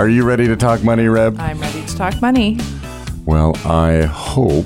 Are you ready to talk money, Reb? I'm ready to talk money. Well, I hope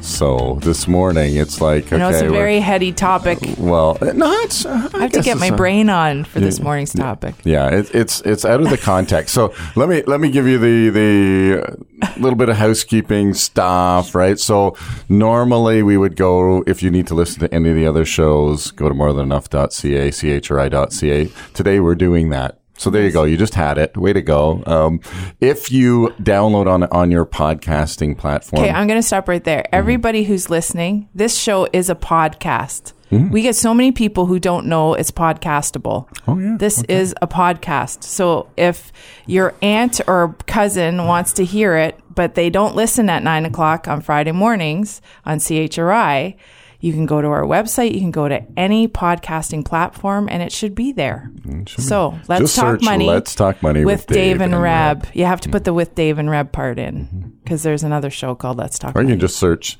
so. This morning, it's like okay. I know it's a very heady topic. well. No, it's. I, I have to get my a- brain on for this morning's topic. Yeah, it, it's it's out of the context. So let me let me give you the the uh, little bit of housekeeping stuff, right? So normally we would go if you need to listen to any of the other shows, go to morethanenough.ca, chri.ca. Today we're doing that. So there you go. You just had it. Way to go. Um, if you download on on your podcasting platform, Okay, I'm going to stop right there. Mm-hmm. Everybody who's listening, this show is a podcast. Mm-hmm. We get so many people who don't know it's podcastable. Oh, yeah. This is a podcast. So if your aunt or cousin wants to hear it, but they don't listen at nine o'clock on Friday mornings on CHRI, you can go to our website. You can go to any podcasting platform, and it should be there. So let's Mm, Just talk money. Let's Talk Money with, with Dave, Dave and, and Reb. Reb. Mm-hmm. You have to put the with Dave and Reb part in because there's another show called Let's Talk. Or you can just search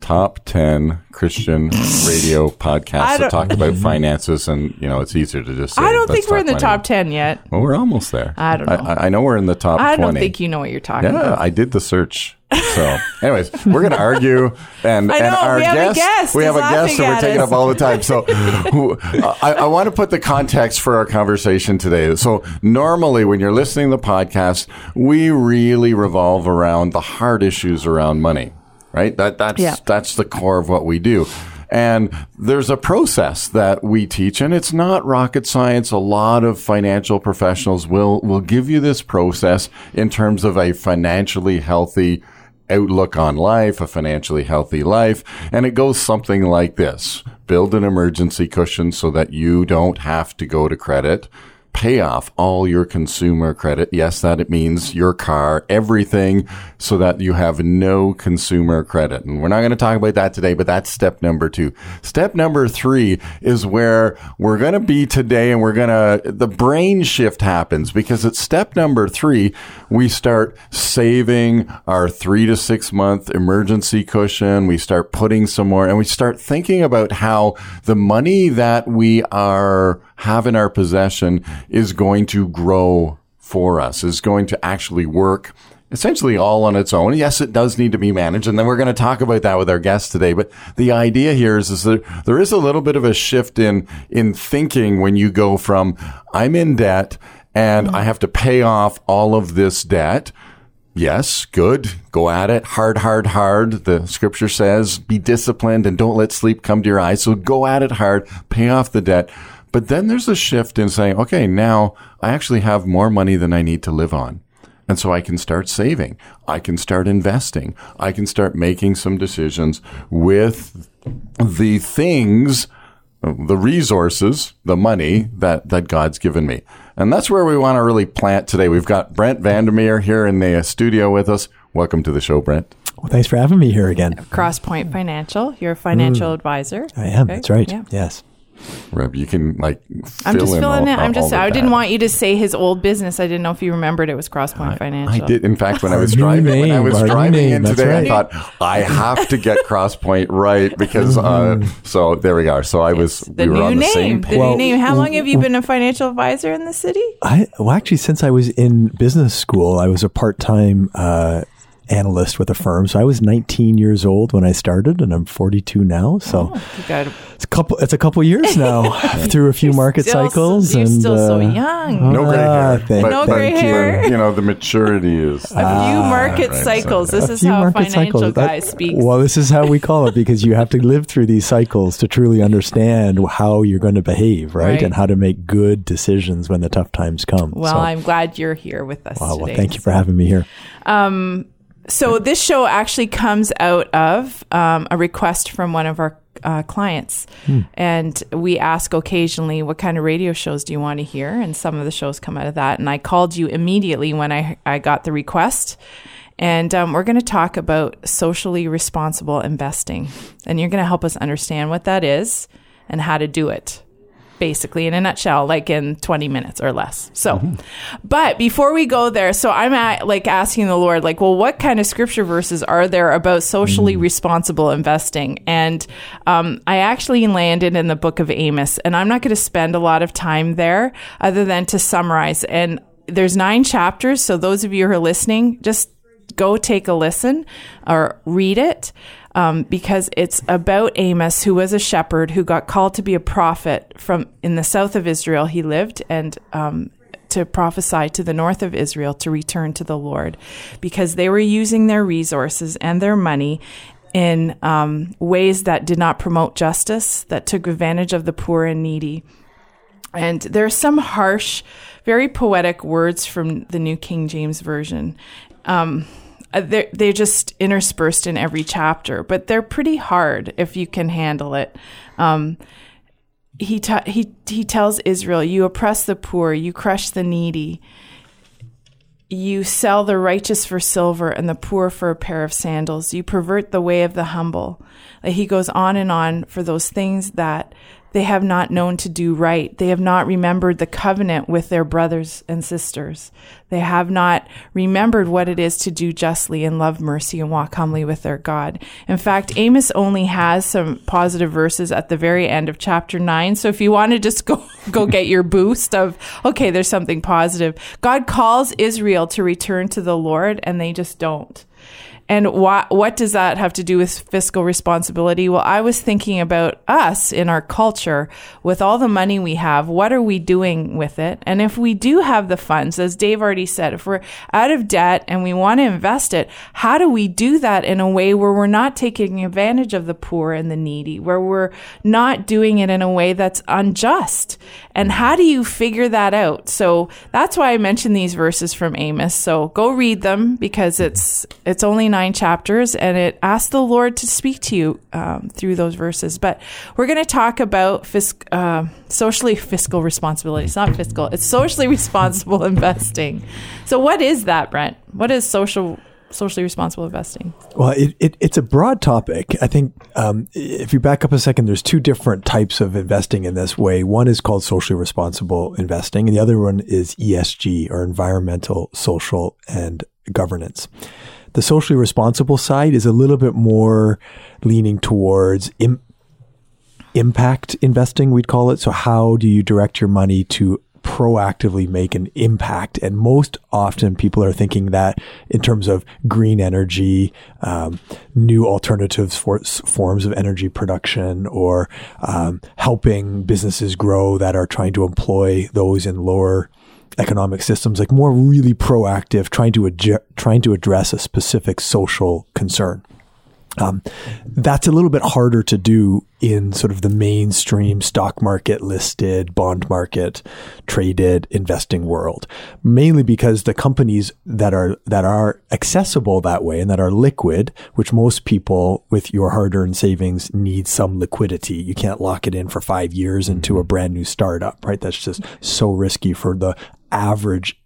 top 10 Christian radio podcasts that talk about finances. And, you know, it's easier to just say, I don't think we're in the talk top ten yet. Well, we're almost there. I don't know. I, I know we're in the top I 20. don't think you know what you're talking Yeah, about. I did the search. So, anyways, we're going to argue, and and know, our we guest, guest. we have a guest, so we're taking us. up all the time. So, I, I want to put the context for our conversation today. So, normally when you're listening to the podcast, we really revolve around the hard issues around money, right? That that's Yeah. that's the core of what we do. And there's a process that we teach, and it's not rocket science. A lot of financial professionals will, will give you this process in terms of a financially healthy outlook on life, a financially healthy life. And it goes something like this. Build an emergency cushion so that you don't have to go to credit. Pay off all your consumer credit. Yes, that it means your car, everything so that you have no consumer credit. And we're not going to talk about that today, but that's step number two. Step number three is where we're going to be today and we're going to, the brain shift happens because at step number three, we start saving our three to six month emergency cushion. We start putting some more and we start thinking about how the money that we are have in our possession is going to grow for us, is going to actually work essentially all on its own. Yes, it does need to be managed. And then we're going to talk about that with our guests today. But the idea here is, is that there is a little bit of a shift in, in thinking when you go from I'm in debt and I have to pay off all of this debt. Yes, good. Go at it. Hard, hard, hard. The scripture says be disciplined and don't let sleep come to your eyes. So go at it hard, pay off the debt. But then there's a shift in saying, okay, now I actually have more money than I need to live on. And so I can start saving. I can start investing. I can start making some decisions with the things, the resources, the money that, that God's given me. And that's where we want to really plant today. We've got Brent Vandermeer here in the uh, studio with us. Welcome to the show, Brent. Well, thanks for having me here again. Crosspoint Financial. You're a financial mm. advisor. I am. Okay, That's right. yeah. Yes. Reb, you can like I'm just in filling all, it. I'm just. I didn't that. want you to say his old business. I didn't know if you remembered it was Crosspoint Financial. I did. In fact, when I was new driving, when I was driving name, in today, right. I thought I have to get Crosspoint right because. Uh, so there we are. So I was. The we were new on the name. same The. Well, new name. How long have you been a financial advisor in the city? I well, actually, since I was in business school, I was a part-time uh, analyst with a firm. So I was 19 years old when I started, and I'm 42 now. So You got it's a couple. It's a couple years now through a few market still, cycles. You're and still so uh, young. no gray Ah, hair. thank- but, No gray hair. You know the maturity is. a few market right, cycles. a This is how financial cycles. That- guy speaks. Well, this is how we call it because you have to live through these cycles to truly understand how you're going to behave, right? Right. And how to make good decisions when the tough times come. Well, So- I'm glad you're here with us Wow, today. well, thank you for having me here. So this show actually comes out of um, a request from one of our uh, clients, and we ask occasionally, "What kind of radio shows do you want to hear?" And some of the shows come out of that. And I called you immediately when I I got the request. And um, we're going to talk about socially responsible investing. And you're going to help us understand what that is and how to do it, basically, in a nutshell, like in 20 minutes or less. So, but before we go there, so I'm at, like asking the Lord, like, well, what kind of scripture verses are there about socially responsible investing? And um, I actually landed in the book of Amos, and I'm not going to spend a lot of time there other than to summarize. And there's nine chapters. So those of you who are listening, just go take a listen or read it um, because it's about Amos, who was a shepherd who got called to be a prophet from in the south of Israel. He lived and um, to prophesy to the north of Israel to return to the Lord because they were using their resources and their money in um, ways that did not promote justice, that took advantage of the poor and needy. And there are some harsh, very poetic words from the New King James Version. Um, uh, they're, they're just interspersed in every chapter, but they're pretty hard if you can handle it. Um, he, ta- he, he tells Israel, You oppress the poor, you crush the needy, you sell the righteous for silver and the poor for a pair of sandals, you pervert the way of the humble. He goes on and on for those things that they have not known to do right. They have not remembered the covenant with their brothers and sisters. They have not remembered what it is to do justly and love mercy and walk humbly with their God. In fact, Amos only has some positive verses at the very end of chapter 9. So if you want to just go go get your boost of okay, there's something positive. God calls Israel to return to the Lord and they just don't. And what what does that have to do with fiscal responsibility? Well, I was thinking about us in our culture with all the money we have. What are we doing with it? And if we do have the funds, as Dave already said, if we're out of debt and we want to invest it, how do we do that in a way where we're not taking advantage of the poor and the needy, where we're not doing it in a way that's unjust? And mm-hmm. how do you figure that out? So that's why I mentioned these verses from Amos. So go read them because it's it's only nine chapters and it asks the Lord to speak to you um, through those verses. But we're going to talk about fisc- uh, socially fiscal responsibility. It's not fiscal; it's socially responsible investing. So what is that, Brent? What is social? Socially responsible investing. Well, it, it, it's a broad topic. I think um, if you back up a second, there's two different types of investing in this way. One is called socially responsible investing, and the other one is ESG or environmental, social, and governance. The socially responsible side is a little bit more leaning towards Im- impact investing, we'd call it. So, how do you direct your money to proactively make an impact? And most often, people are thinking that in terms of green energy, um, new alternatives for forms of energy production, or um, helping businesses grow that are trying to employ those in lower economic systems, like more really proactive, trying to adge- trying to address a specific social concern. Um, that's a little bit harder to do in sort of the mainstream stock market listed, bond market traded investing world, mainly because the companies that are, that are accessible that way and that are liquid, which most people with your hard earned savings need some liquidity. You can't lock it in for five years into a brand new startup, right? That's just so risky for the average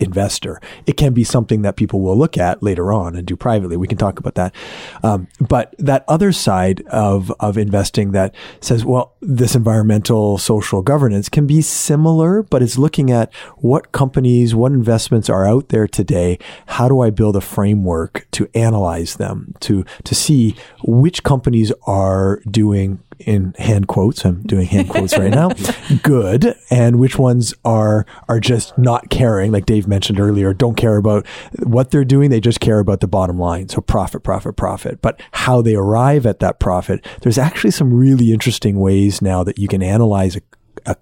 investor. It can be something that people will look at later on and do privately. We can talk about that. Um, but that other side of, of investing that says, well, this environmental social governance can be similar, but it's looking at what companies, what investments are out there today. How do I build a framework to analyze them, to, to see which companies are doing in hand quotes. I'm doing hand quotes right now. Good, and which ones are are just not caring, like Dave mentioned earlier, don't care about what they're doing. They just care about the bottom line. So profit, profit, profit. But how they arrive at that profit, there's actually some really interesting ways now that you can analyze a, a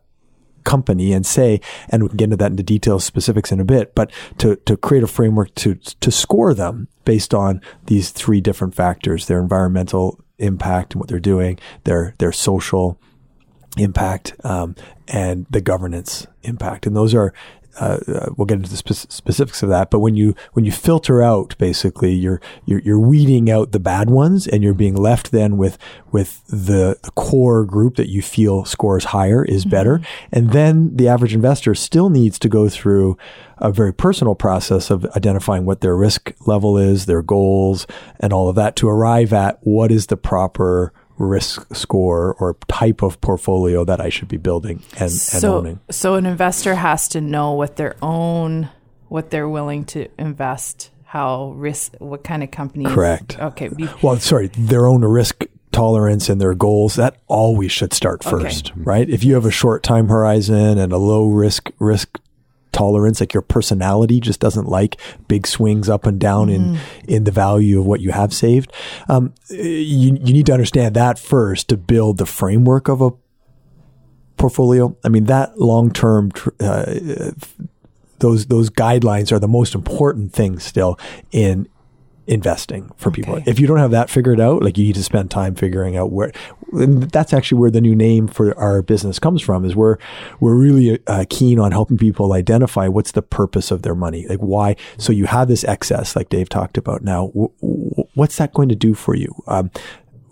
company and say, and we can get into that into details, specifics in a bit, but to, to create a framework to, to score them based on these three different factors, their environmental impact and what they're doing, their, their social impact um, and the governance impact. And those are uh, uh, we'll get into the spe- specifics of that. But when you when you filter out, basically, you're, you're you're weeding out the bad ones, and you're being left then with with the, the core group that you feel scores higher is better. And then the average investor still needs to go through a very personal process of identifying what their risk level is, their goals, and all of that to arrive at what is the proper risk score or type of portfolio that I should be building and, and so, owning. so an investor has to know what their own, what they're willing to invest, how risk, what kind of companies. Correct. Okay. Well, sorry, their own risk tolerance and their goals that always should start Okay. first, right? If you have a short time horizon and a low risk risk tolerance, like your personality just doesn't like big swings up and down in in the value of what you have saved. Um, you you need to understand that first to build the framework of a portfolio. I mean, that long term. Uh, those those guidelines are the most important thing still in investing for people. If you don't have that figured out, like you need to spend time figuring out where. And that's actually where the new name for our business comes from. Is we're we're really uh, keen on helping people identify what's the purpose of their money, like why. So you have this excess, like Dave talked about. Now, w- w- what's that going to do for you? Um,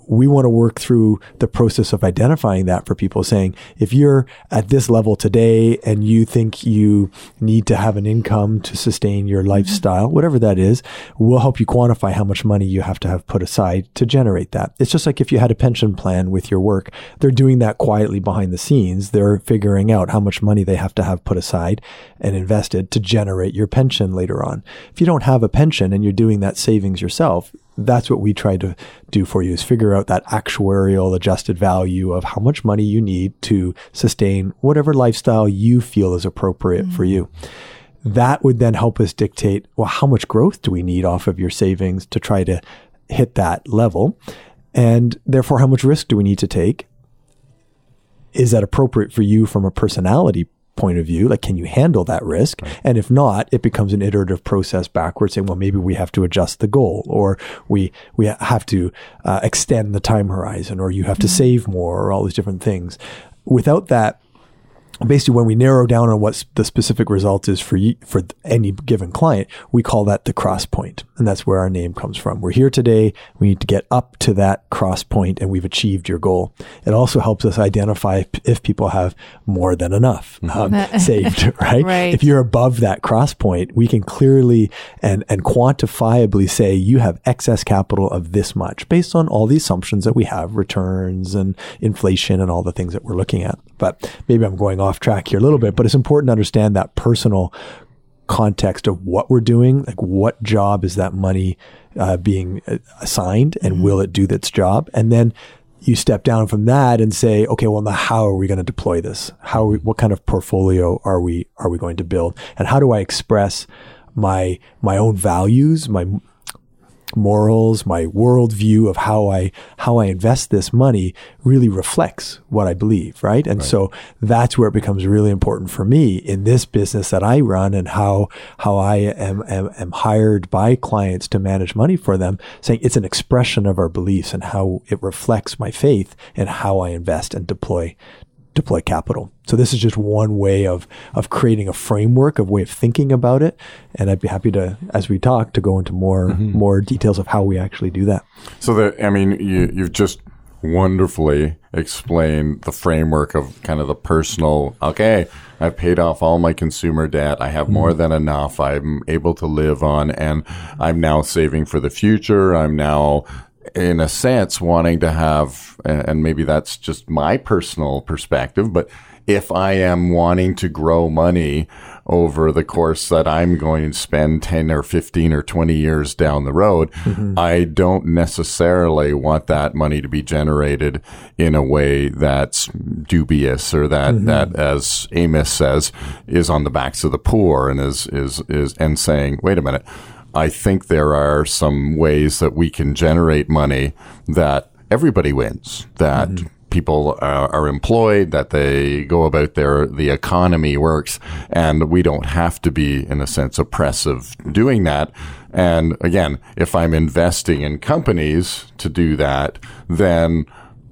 we want to work through the process of identifying that for people saying if you're at this level today and you think you need to have an income to sustain your mm-hmm. lifestyle whatever that is we'll help you quantify how much money you have to have put aside to generate that. It's just like if you had a pension plan with your work they're doing that quietly behind the scenes. They're figuring out how much money they have to have put aside and invested to generate your pension later on. If you don't have a pension and you're doing that savings yourself that's what we try to do for you is figure out that actuarial adjusted value of how much money you need to sustain whatever lifestyle you feel is appropriate for mm-hmm. you. That would then help us dictate, well, how much growth do we need off of your savings to try to hit that level? And therefore, how much risk do we need to take? Is that appropriate for you from a personality point of view? Like, can you handle that risk? And if not, it becomes an iterative process backwards saying, well, maybe we have to adjust the goal or we, we have to uh, extend the time horizon or you have to save more or all these different things. Without that, basically when we narrow down on what the specific result is for you, for any given client, we call that the cross point. And that's where our name comes from. We're here today. We need to get up to that cross point and we've achieved your goal. It also helps us identify if people have more than enough um, saved, right? Right. If you're above that cross point, we can clearly and, and quantifiably say you have excess capital of this much based on all the assumptions that we have, returns and inflation and all the things that we're looking at. But maybe I'm going off track here a little bit, but it's important to understand that personal context of what we're doing, like what job is that money uh, being uh, assigned and will it do its job? And then you step down from that and say, okay, well, now how are we going to deploy this? How, are we, what kind of portfolio are we, are we going to build? And how do I express my, my own values, my morals, my worldview of how I how I invest this money really reflects what I believe, right? And so that's where it becomes really important for me in this business that I run and how how I am am, am hired by clients to manage money for them, saying it's an expression of our beliefs and how it reflects my faith and how I invest and deploy deploy capital. So this is just one way of of creating a framework, of way of thinking about it. And I'd be happy to, as we talk, to go into more mm-hmm. more details of how we actually do that. So that I mean, you you've just wonderfully explained the framework of kind of the personal. Okay, I've paid off all my consumer debt. I have more mm-hmm. than enough. I'm able to live on, and I'm now saving for the future. I'm now. In a sense, wanting to have, and maybe that's just my personal perspective, but if I am wanting to grow money over the course that I'm going to spend 10 or 15 or 20 years down the road, mm-hmm. I don't necessarily want that money to be generated in a way that's dubious or that, mm-hmm. that, as Amos says, is on the backs of the poor and is, is, is, and saying, wait a minute. I think there are some ways that we can generate money that everybody wins, that mm-hmm. people are, are employed, that they go about their, the economy works, and we don't have to be, in a sense, oppressive doing that. And again, if I'm investing in companies to do that, then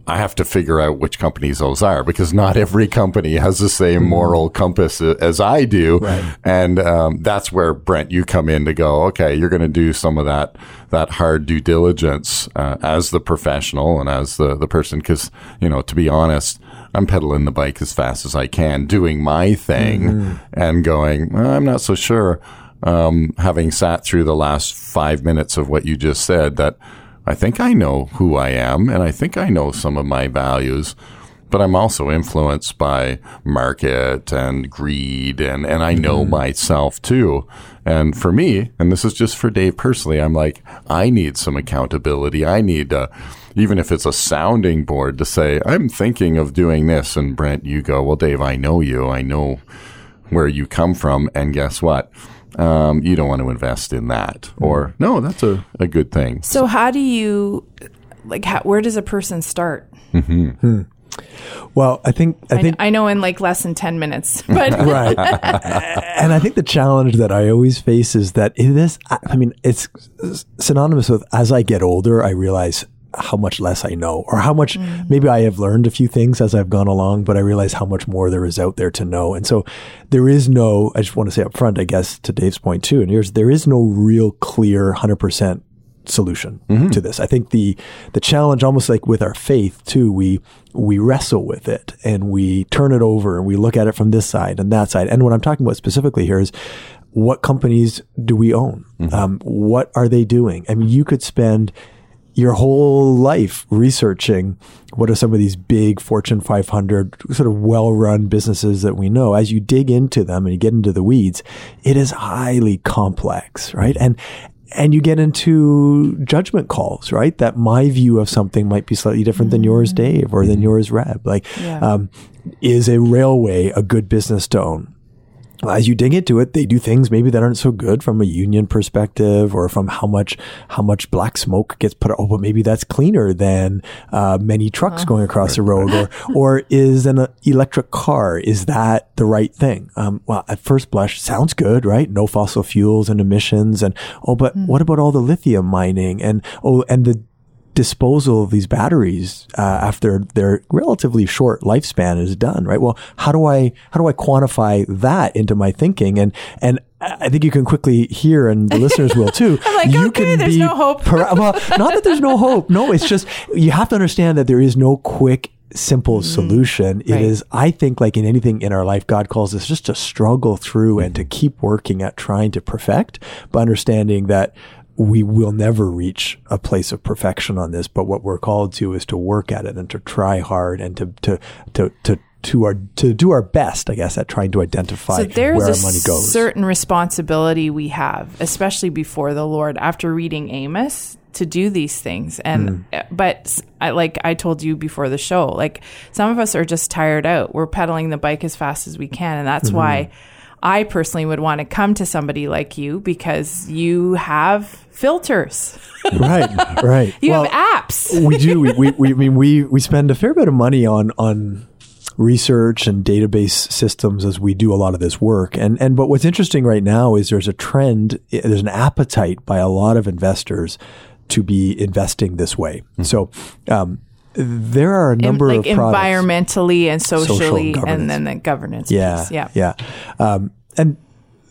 I have to figure out which companies those are because not every company has the same Mm-hmm. moral compass as I do. And um, that's where Brent, you come in to go. Okay, you're going to do some of that that hard due diligence uh, as the professional and as the the person. Because you know, to be honest, I'm pedaling the bike as fast as I can, doing my thing, Mm-hmm. and going. Well, I'm not so sure. Um, having sat through the last five minutes of what you just said, that I think I know who I am and I think I know some of my values, but I'm also influenced by market and greed and, and I know myself too. And for me, and this is just for Dave personally, I'm like, I need some accountability. I need, uh, even if it's a sounding board to say, I'm thinking of doing this. And Brent, you go, well, Dave, I know you. I know where you come from. And guess what? Um, you don't want to invest in that. Mm. Or, no, that's a, a good thing. So how do you like how, where does a person start? Mm-hmm. Hmm. Well, I think I I, think I know in like less than 10 minutes. But right. and I think the challenge that I always face is that it is, I I mean, it's synonymous with as I get older, I realize how much less I know or how much mm-hmm. maybe I have learned a few things as I've gone along, but I realize how much more there is out there to know. And so there is no, I just want to say up front, I guess, to Dave's point too, and here's, there is no real clear 100% solution mm-hmm. to this. I think the the challenge, almost like with our faith too, we we wrestle with it and we turn it over and we look at it from this side and that side. And what I'm talking about specifically here is what companies do we own? Mm-hmm. Um, what are they doing? I mean, you could spend your whole life researching what are some of these big Fortune 500 sort of well-run businesses that we know. As you dig into them and you get into the weeds, it is highly complex, right? And and you get into judgment calls, right? That my view of something might be slightly different than yours, Dave, or than yours, Reb. Like, Yeah. um, is a railway a good business to own? As you dig into it, they do things maybe that aren't so good from a union perspective or from how much how much black smoke gets put. Oh, but maybe that's cleaner than uh, many trucks going across the road. Or or is an uh, electric car is that the right thing? Um, well, at first blush, sounds good, right? No fossil fuels and emissions, and oh, but what about all the lithium mining and oh, and the disposal of these batteries uh, after their relatively short lifespan is done right well how do i how do i quantify that into my thinking and and I think you can quickly hear, and the listeners will too. Like, you okay, there's no hope. para- well, not that there's no hope. No, it's just you have to understand that there is no quick, simple solution. It Mm-hmm. Right. is, I think, like in anything in our life, God calls us just to struggle through and to keep working at trying to perfect, but understanding that we will never reach a place of perfection on this. But what we're called to is to work at it and to try hard and to to to to to our to do our best, I guess, at trying to identify So where our money goes. certain responsibility we have, especially before the Lord after reading Amos to do these things. And Hmm. but I, like I told you before the show, like some of us are just tired out. We're pedaling the bike as fast as we can, and that's Mm-hmm. why I personally would want to come to somebody like you because you have filters. right, right. You Well, have apps. we do. We, we, we, I mean, we, we spend a fair bit of money on, on research and database systems as we do a lot of this work. And, and, but what's interesting right now is there's a trend, there's an appetite by a lot of investors to be investing this way. So, um, there are a In- number like of products. environmentally and socially, governance. and then the governance Yeah, piece. Yeah. yeah. Um, and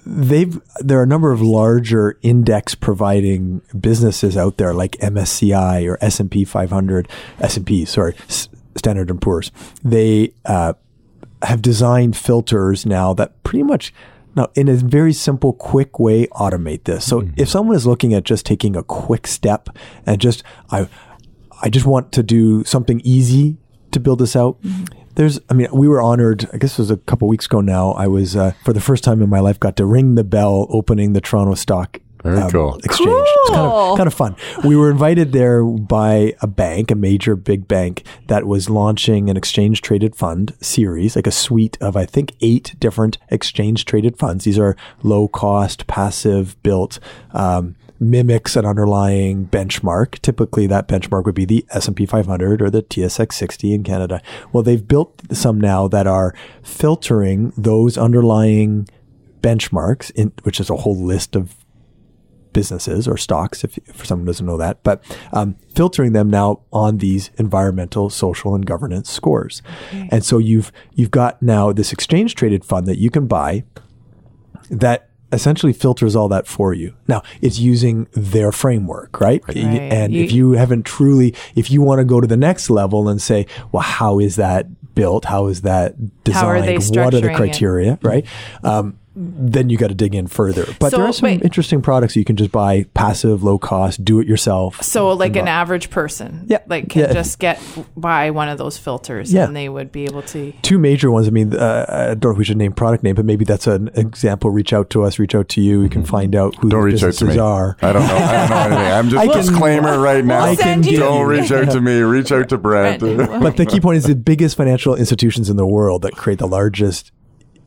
they've there are a number of larger index providing businesses out there like MSCI or S and P 500, S and P, sorry, S- Standard and Poor's. They uh, have designed filters now that pretty much. Now, in a very simple, quick way, automate this. So, if someone is looking at just taking a quick step and just, I, I just want to do something easy to build this out. There's, I mean, we were honored. I guess it was a couple weeks ago now. I was, uh, for the first time in my life, got to ring the bell opening the Toronto Stock Very cool. exchange. It's kind of kind of fun. We were invited there by a bank, a major big bank that was launching an exchange traded fund series, like a suite of I think eight different exchange traded funds. These are low cost, passive built. Um, mimics an underlying benchmark. Typically that benchmark would be the S&P 500 or the TSX 60 in Canada. Well, they've built some now that are filtering those underlying benchmarks in which is a whole list of businesses or stocks, if, if someone doesn't know that, but um, filtering them now on these environmental, social, and governance scores. And so you've you've got now this exchange traded fund that you can buy that essentially filters all that for you. Now it's using their framework, right? Right. And You- if you haven't truly, if you want to go to the next level and say, well, how is that built? How is that How are designed? they what are the structuring it? criteria, right? Um, then you got to dig in further. But So, there are some wait. interesting products you can just buy passive, low cost, do it yourself. So, like an average person, Yeah. like can Yeah. just get buy one of those filters, Yeah. and they would be able to. two major ones. I mean, uh, I don't know if we should name product name, but maybe that's an example. Reach out to us. Reach out to you. We can find out who Don't reach out to businesses me. are. I don't know. I don't know anything. I'm just I can- disclaimer right now. I can Don't give reach out to me. Reach out to Brent. But the key point is the biggest financial institutions in the world that create the largest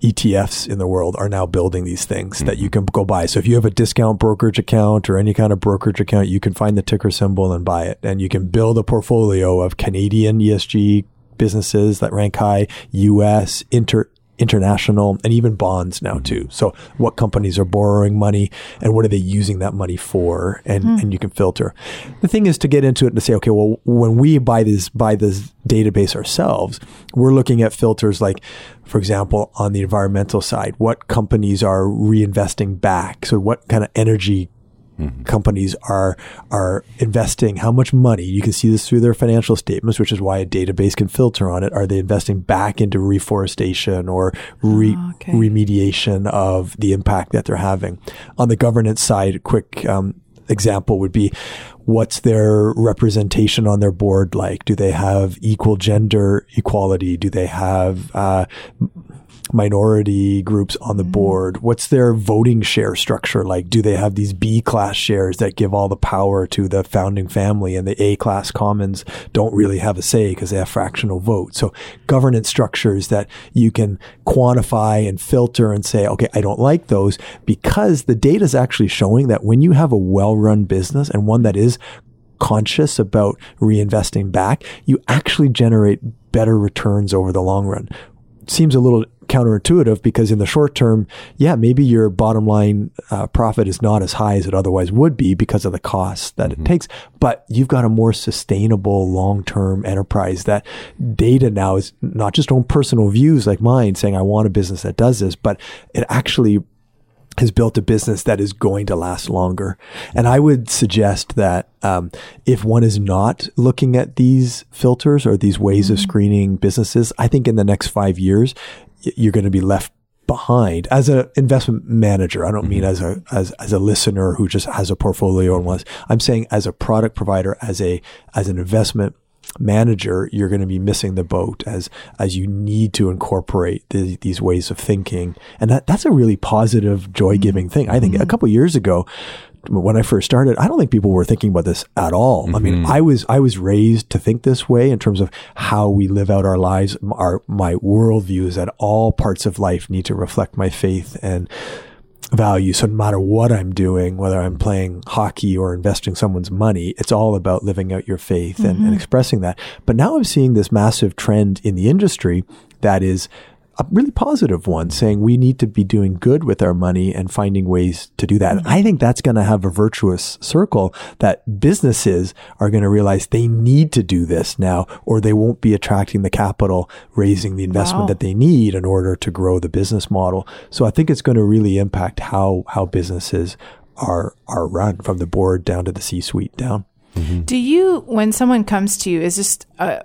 ETFs in the world are now building these things that you mm-hmm. can go buy. So if you have a discount brokerage account or any kind of brokerage account, you can find the ticker symbol and buy it. And you can build a portfolio of Canadian ESG businesses that rank high, US, inter, international, and even bonds now mm-hmm. too. So what companies are borrowing money and what are they using that money for? And, hmm. and you can filter. The thing is to get into it and to say, okay, well, when we buy this, buy this database ourselves, we're looking at filters like, for example, on the environmental side, what companies are reinvesting back? So what kind of energy companies are are investing how much money. You can see this through their financial statements which is why a database can filter on it. Are they investing back into reforestation or re- Oh, okay. remediation of the impact that they're having? On the governance side a quick um, example would be what's their representation on their board like? Do they have equal gender equality? Do they have uh, minority groups on the mm-hmm. board? What's their voting share structure like? Do they have these B class shares that give all the power to the founding family and the A class commons don't really have a say because they have fractional vote? So governance structures that you can quantify and filter and say, okay, I don't like those because the data is actually showing that when you have a well run business and one that is conscious about reinvesting back, you actually generate better returns over the long run. Seems a little counterintuitive because in the short term, yeah, maybe your bottom line uh, profit is not as high as it otherwise would be because of the costs that it takes, but you've got a more sustainable long term enterprise that data now is not just on personal views like mine saying I want a business that does this, but it actually has built a business that is going to last longer. And I would suggest that um, if one is not looking at these filters or these ways of screening businesses, I think in the next five years, y- you're going to be left behind as an investment manager. I don't mean mm-hmm. as a as as a listener who just has a portfolio and wants. I'm saying as a product provider, as a as an investment manager, you're going to be missing the boat as as you need to incorporate the, these ways of thinking, and that that's a really positive, joy giving mm-hmm. thing. I think a mm-hmm. couple years ago. When I first started, I don't think people were thinking about this at all. I mean, mm-hmm. I was I was raised to think this way in terms of how we live out our lives. Our my worldview is that all parts of life need to reflect my faith and value. So no matter what I'm doing, whether I'm playing hockey or investing someone's money, it's all about living out your faith and, and mm-hmm. expressing that. But now I'm seeing this massive trend in the industry that is a really positive one saying we need to be doing good with our money and finding ways to do that. And I think that's going to have a virtuous circle that businesses are going to realize they need to do this now or they won't be attracting the capital, raising the investment Wow. that they need in order to grow the business model. So I think it's going to really impact how, how businesses are, are run from the board down to the C suite down. Do you, when someone comes to you, is just uh,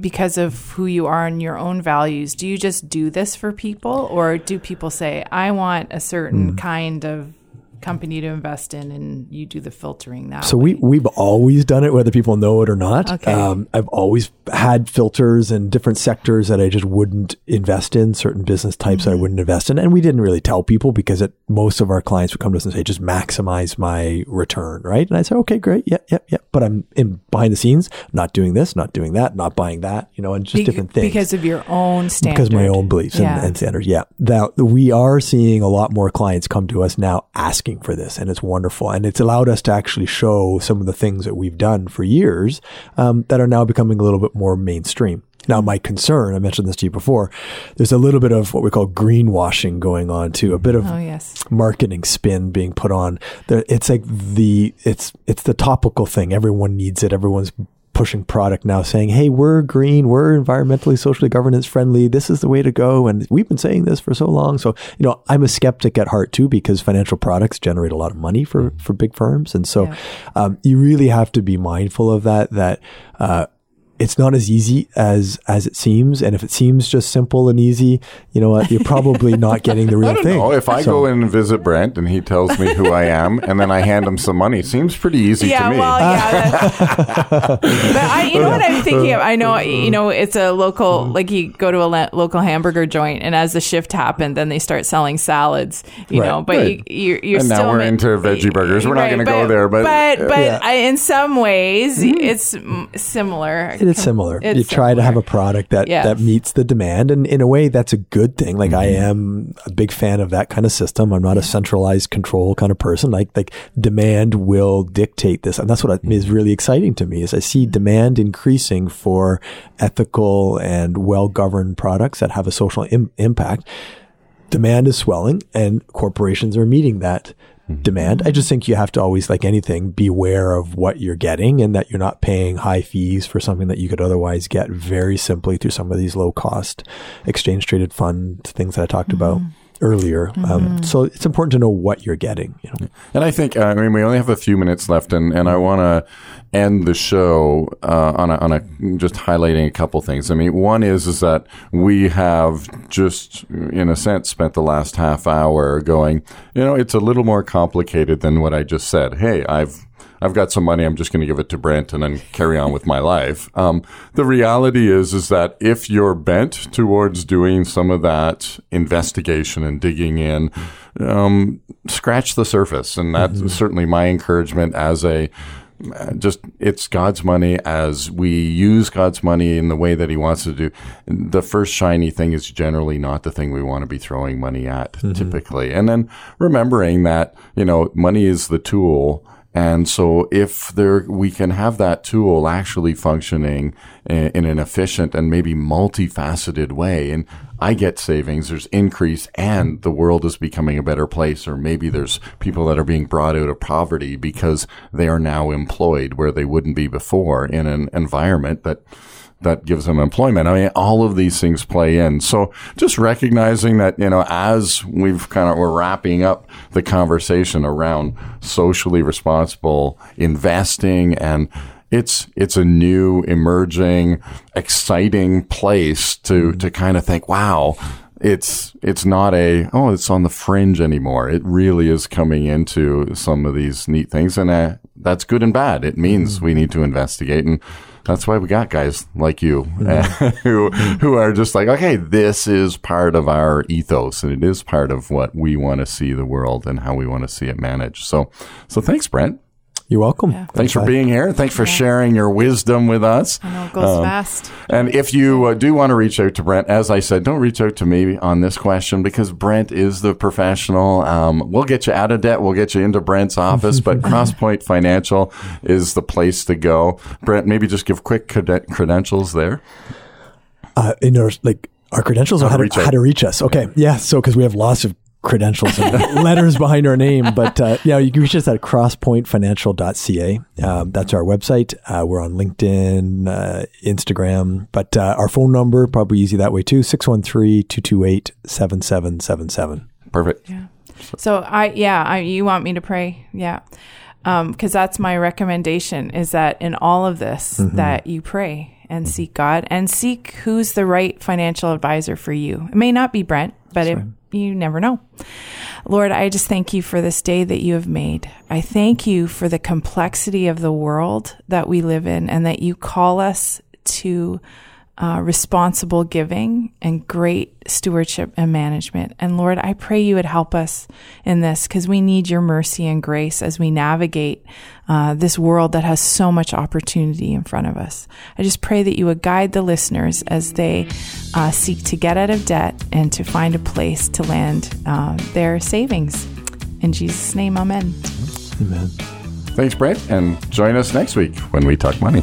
because of who you are and your own values, do you just do this for people? Or do people say, I want a certain hmm. kind of company to invest in and you do the filtering that So way? we we've always done it, whether people know it or not. Okay. Um, I've always had filters and different sectors that I just wouldn't invest in, certain business types that I wouldn't invest in, and we didn't really tell people because it, most of our clients would come to us and say, "Just maximize my return," right? And I said "Okay, great, yeah, yeah, yeah," but I'm in behind the scenes, not doing this, not doing that, not buying that, you know, and just Be- different things Because of your own standard. because of my own beliefs and, Yeah. and standards. Yeah. That we are seeing a lot more clients come to us now asking for this and it's wonderful. And it's allowed us to actually show some of the things that we've done for years, um, that are now becoming a little bit more mainstream. Now, my concern, I mentioned this to you before, there's a little bit of what we call greenwashing going on too, a bit of Oh, yes. marketing spin being put on. It's like the it's it's the topical thing. Everyone needs it. Everyone's pushing product now, saying, "Hey, we're green, we're environmentally, socially governance friendly. This is the way to go." And we've been saying this for so long. So you know, I'm a skeptic at heart too because financial products generate a lot of money for for big firms, and so Yeah. um, you really have to be mindful of that. That uh, it's not as easy as as it seems, and if it seems just simple and easy, you know what, you're probably not getting the real I don't thing. know. If I So- go in and visit Brent and he tells me who I am and then I hand him some money, it seems pretty easy yeah, to me. well, yeah. but I, you know what I'm thinking of? I know, you know, it's a local, like you go to a la- local hamburger joint, and as the shift happened, then they start selling salads, you Right. know. But Right. you, you're, you're And now still we're ma- into veggie burgers. We're not gonna go there, but- but but Yeah. I, in some ways, it's mm, similar. It is similar. It's you try to have a product that, Yes. that meets the demand. And in a way, that's a good thing. Like I Mm-hmm. am a big fan of that kind of system. I'm not a centralized control kind of person. Like, like demand will dictate this. And that's what is Mm-hmm. really exciting to me is I see demand increasing for ethical and well-governed products that have a social Im- impact. Demand is swelling and corporations are meeting that Mm-hmm. demand. I just think you have to always, like anything, beware of what you're getting and that you're not paying high fees for something that you could otherwise get very simply through some of these low cost exchange traded fund things that I talked about mm. Earlier. Um, so it's important to know what you're getting. You know? And I think, uh, I mean, we only have a few minutes left, and, and I want to end the show uh, on a, on a just highlighting a couple things. I mean, one is is that we have just, in a sense, spent the last half hour going, you know, it's a little more complicated than what I just said. Hey, I've I've got some money. I'm just going to give it to Brent and then carry on with my life. Um, the reality is, is that if you're bent towards doing some of that investigation and digging in, um, scratch the surface. And that's certainly my encouragement as a, just it's God's money as we use God's money in the way that He wants to do. The first shiny thing is generally not the thing we want to be throwing money at typically. And then remembering that, you know, money is the tool. And so if there, we can have that tool actually functioning in, in an efficient and maybe multifaceted way. And I get savings, there's increase and the world is becoming a better place. Or maybe there's people that are being brought out of poverty because they are now employed where they wouldn't be before in an environment that that gives them employment. I mean, all of these things play in. So just recognizing that, you know, as we've kind of, we're wrapping up the conversation around socially responsible investing and it's, it's a new emerging, exciting place to, to kind of think, wow, it's it's not a oh it's on the fringe anymore. It really is coming into some of these neat things, and uh, that's good and bad. It means we need to investigate, and that's why we got guys like you uh, who who are just like okay, this is part of our ethos, and it is part of what we want to see the world and how we want to see it managed. So so thanks, Brent. You're welcome. Thanks for being here. Thanks for sharing your wisdom with us. I know it goes fast. And if you uh, do want to reach out to Brent, as I said, don't reach out to me on this question because Brent is the professional. Um, we'll get you out of debt. We'll get you into Brent's office, but Crosspoint Financial is the place to go. Brent, maybe just give quick creden- credentials there. uh, in our like our credentials or How how to to, reach how to reach us. Okay, yeah. So because we have lots of credentials and letters behind our name, but uh, yeah, you can reach us at crosspointfinancial.ca. Um, that's our website. Uh, we're on LinkedIn, uh, Instagram, but uh, our phone number probably easy that way too 613-228-7777. Perfect. So I yeah, I, you want me to pray? Yeah. Um, cuz that's my recommendation is that in all of this that you pray and seek God and seek who's the right financial advisor for you. It may not be Brent, but it, you never know. Lord, I just thank you for this day that you have made. I thank you for the complexity of the world that we live in and that you call us to uh, responsible giving and great stewardship and management. And Lord, I pray you would help us in this because we need your mercy and grace as we navigate uh, this world that has so much opportunity in front of us. I just pray that you would guide the listeners as they uh, seek to get out of debt and to find a place to land uh, their savings. In Jesus' name, amen. Amen. Thanks, Brent. And join us next week when we talk money.